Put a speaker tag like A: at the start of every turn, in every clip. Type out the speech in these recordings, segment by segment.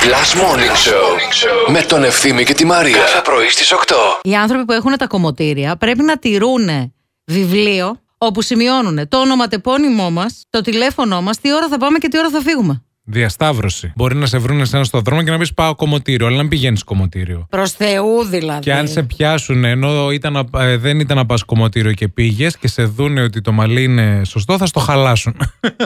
A: Last Morning Show με τον Ευθύμη και τη Μαρία. Κάθε πρωί στις 8.
B: Οι άνθρωποι που έχουν τα κομμωτήρια πρέπει να τηρούν βιβλίο όπου σημειώνουν το ονοματεπώνυμό μας, το τηλέφωνό μας, τι ώρα θα πάμε και τι ώρα θα φύγουμε.
C: Διασταύρωση. Μπορεί να σε βρουν εσένα στον δρόμο και να πεις πάω κομμωτήριο, αλλά να πηγαίνεις κομμωτήριο.
B: Προς Θεού δηλαδή.
C: Και αν σε πιάσουν ενώ ήταν, να- ε, δεν ήταν να πας κομμωτήριο και πήγες και σε δούνε ότι το μαλλί είναι σωστό, θα στο χαλάσουν.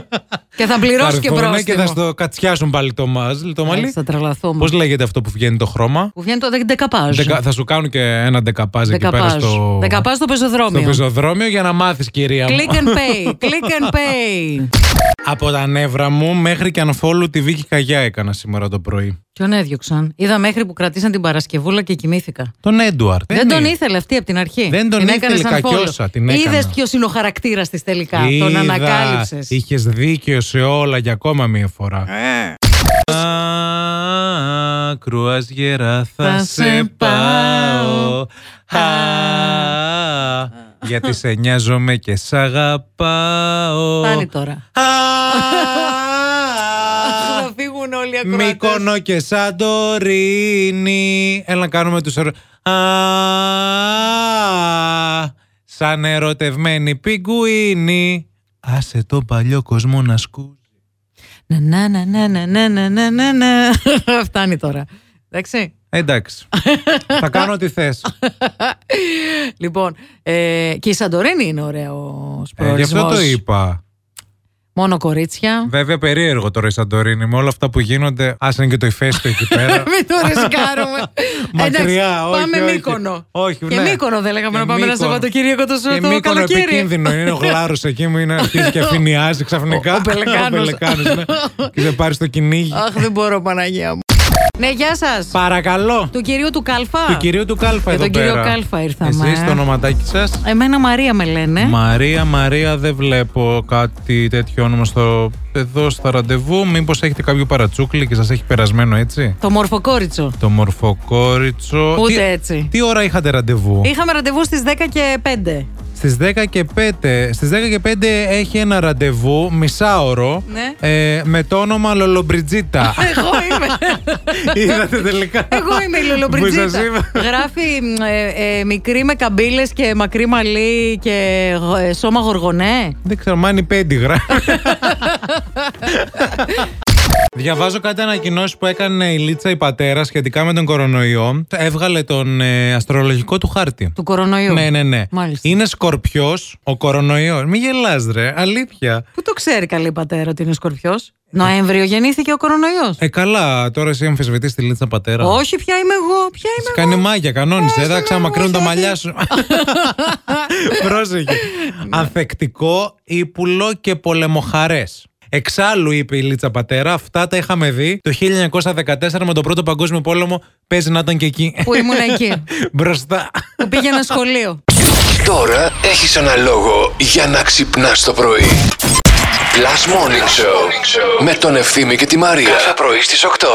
B: Και θα πληρώσει και
C: έρθουνε
B: πρόστιμο.
C: και θα στο κατσιάσουν πάλι το, μάζ, το μαλλί.
B: Έτσι, Θα τρελαθούμε.
C: Πώς λέγεται αυτό που βγαίνει το χρώμα;
B: Που βγαίνει το δε- δεκαπάζ.
C: Δεκα- θα σου κάνουν και ένα δεκαπάζ εκεί πέρα
B: Δεκαπάζ.
C: στο,
B: Δεκαπάζ στο
C: στο
B: πεζοδρόμιο.
C: πεζοδρόμιο για να μάθεις, κυρία μου.
B: Click and pay. Click and pay.
C: Από τα νεύρα μου μέχρι και unfollow τη Βίκη Καγιά έκανα σήμερα το πρωί.
B: Ποιον έδιωξαν; Είδα μέχρι που κρατήσαν την Παρασκευούλα και κοιμήθηκα.
C: Τον Έντουαρτ.
B: Δεν τον ήθελε αυτή από την αρχή.
C: Δεν τον
B: την
C: ήθελε, κακιόσα, την έκανα.
B: Είδες ποιος είναι ο χαρακτήρας της τελικά. Τον ανακάλυψες.
C: Είχες δίκιο σε όλα για ακόμα μία φορά.
B: Ε.
C: Άκρουας γερά θα
B: Θα
C: σε
B: σε
C: πάω
B: πάω.
C: Α, Γιατί σε νοιάζομαι και σ' αγαπάω
B: Φτάνει τώρα.
C: Α,
B: Θα φύγουν όλοι οι ακροατές.
C: Μύκονο και Σαντορίνη Έλα να κάνουμε τους ερω... Α, Σαν ερωτευμένη πιγκουίνη Άσε το παλιό κοσμό να σκούζει
B: Να, να, να, να, να, να, να, να, να, να. Φτάνει τώρα. Εντάξει.
C: Εντάξει Θα κάνω ό,τι θες
B: Λοιπόν, ε, και η Σαντορίνη είναι ωραίος
C: ε, Γι' αυτό
B: προορισμός.
C: το είπα
B: Μόνο κορίτσια.
C: Βέβαια περίεργο τώρα η Σαντορίνη με όλα αυτά που γίνονται. Άσε και το ηφαίστειο εκεί πέρα.
B: Μην το ρισκάρουμε.
C: Μακριά,
B: Εντάξει,
C: όχι,
B: Πάμε
C: όχι.
B: Μύκονο.
C: Όχι,
B: Και
C: ναι.
B: Μύκονο δεν λέγαμε
C: Και
B: να πάμε ένα
C: Μύκονο.
B: Σαββατοκύριακο το,
C: Και
B: το
C: Μύκονο
B: καλοκαίρι.
C: επικίνδυνο είναι ο γλάρος εκεί μου είναι αρχίζει και αφηνιάζει ξαφνικά.
B: Ο- ο Πελεκάνος.
C: Ο Πελεκάνος, ναι. Και σε πάρει στο κυνήγι.
B: Αχ, δεν μπορώ, Παναγία μου. Ναι, γεια σας.
C: Παρακαλώ.
B: Του κυρίου του Κάλφα.
C: Του κυρίου του Κάλφα
B: Για
C: εδώ
B: τον κύριο
C: πέρα.
B: Κάλφα ήρθαμε.
C: Εσείς το ονοματάκι σας.
B: Εμένα Μαρία με λένε.
C: Μαρία, Μαρία, δεν βλέπω κάτι τέτοιο όνομα στο, εδώ στα ραντεβού. Μήπως έχετε κάποιο παρατσούκλι και σας έχει περασμένο έτσι;
B: Το μορφοκόριτσο.
C: Το μορφοκόριτσο.
B: Ούτε
C: τι,
B: έτσι.
C: Τι ώρα είχατε ραντεβού;
B: Είχαμε ραντεβού στις 10 και 5.
C: Στις 10 και 5, στις 10 και 5 έχει ένα ραντεβού μισάωρο
B: Ναι.
C: ε, με το όνομα Λολομπριτζίτα.
B: Εγώ είμαι.
C: Είδατε τελικά.
B: Εγώ είμαι η
C: Που σας
B: Λολομπριτζίτα.
C: είπα.
B: Γράφει ε, ε, μικρή με καμπύλες και μακρύ μαλλί και ε, σώμα γοργονέ.
C: Δεν ξέρω, μάνι πέντιγρα. Διαβάζω κάτι ανακοινώσεις που έκανε η Λίτσα η πατέρα σχετικά με τον κορονοϊό. Έβγαλε τον ε, αστρολογικό του χάρτη.
B: Του κορονοϊού.
C: Ναι, ναι, ναι.
B: Μάλιστα.
C: Είναι σκορπιός ο κορονοϊός. Μην γελάς ρε, αλήθεια.
B: Πού το ξέρει καλή πατέρα ότι είναι σκορπιός; Νοέμβριο γεννήθηκε ο κορονοϊός.
C: Ε, καλά, τώρα εσύ αμφισβητείς τη Λίτσα πατέρα.
B: Όχι, ποια είμαι εγώ. Ποια
C: Σε
B: είμαι
C: κάνει μάγια, κανόνισε.
B: Όχι,
C: Δεν θα
B: με
C: ξαναμακρύνουν τα
B: όχι,
C: μαλλιά
B: όχι.
C: σου. Πρόσεχε. Ανθεκτικό, ύπουλο και πολεμοχαρές. Εξάλλου, είπε η Λίτσα Πατέρα, αυτά τα είχαμε δει το 1914 με τον Πρώτο Παγκόσμιο Πόλεμο. Παίζει να ήταν και εκεί.
B: Που ήμουν εκεί.
C: Μπροστά.
B: που πήγαινα σχολείο.
A: Τώρα έχεις ένα λόγο για να ξυπνάς το πρωί. Last Morning Show με τον Ευθύμη και τη Μαρία. Κάθε πρωί στις 8.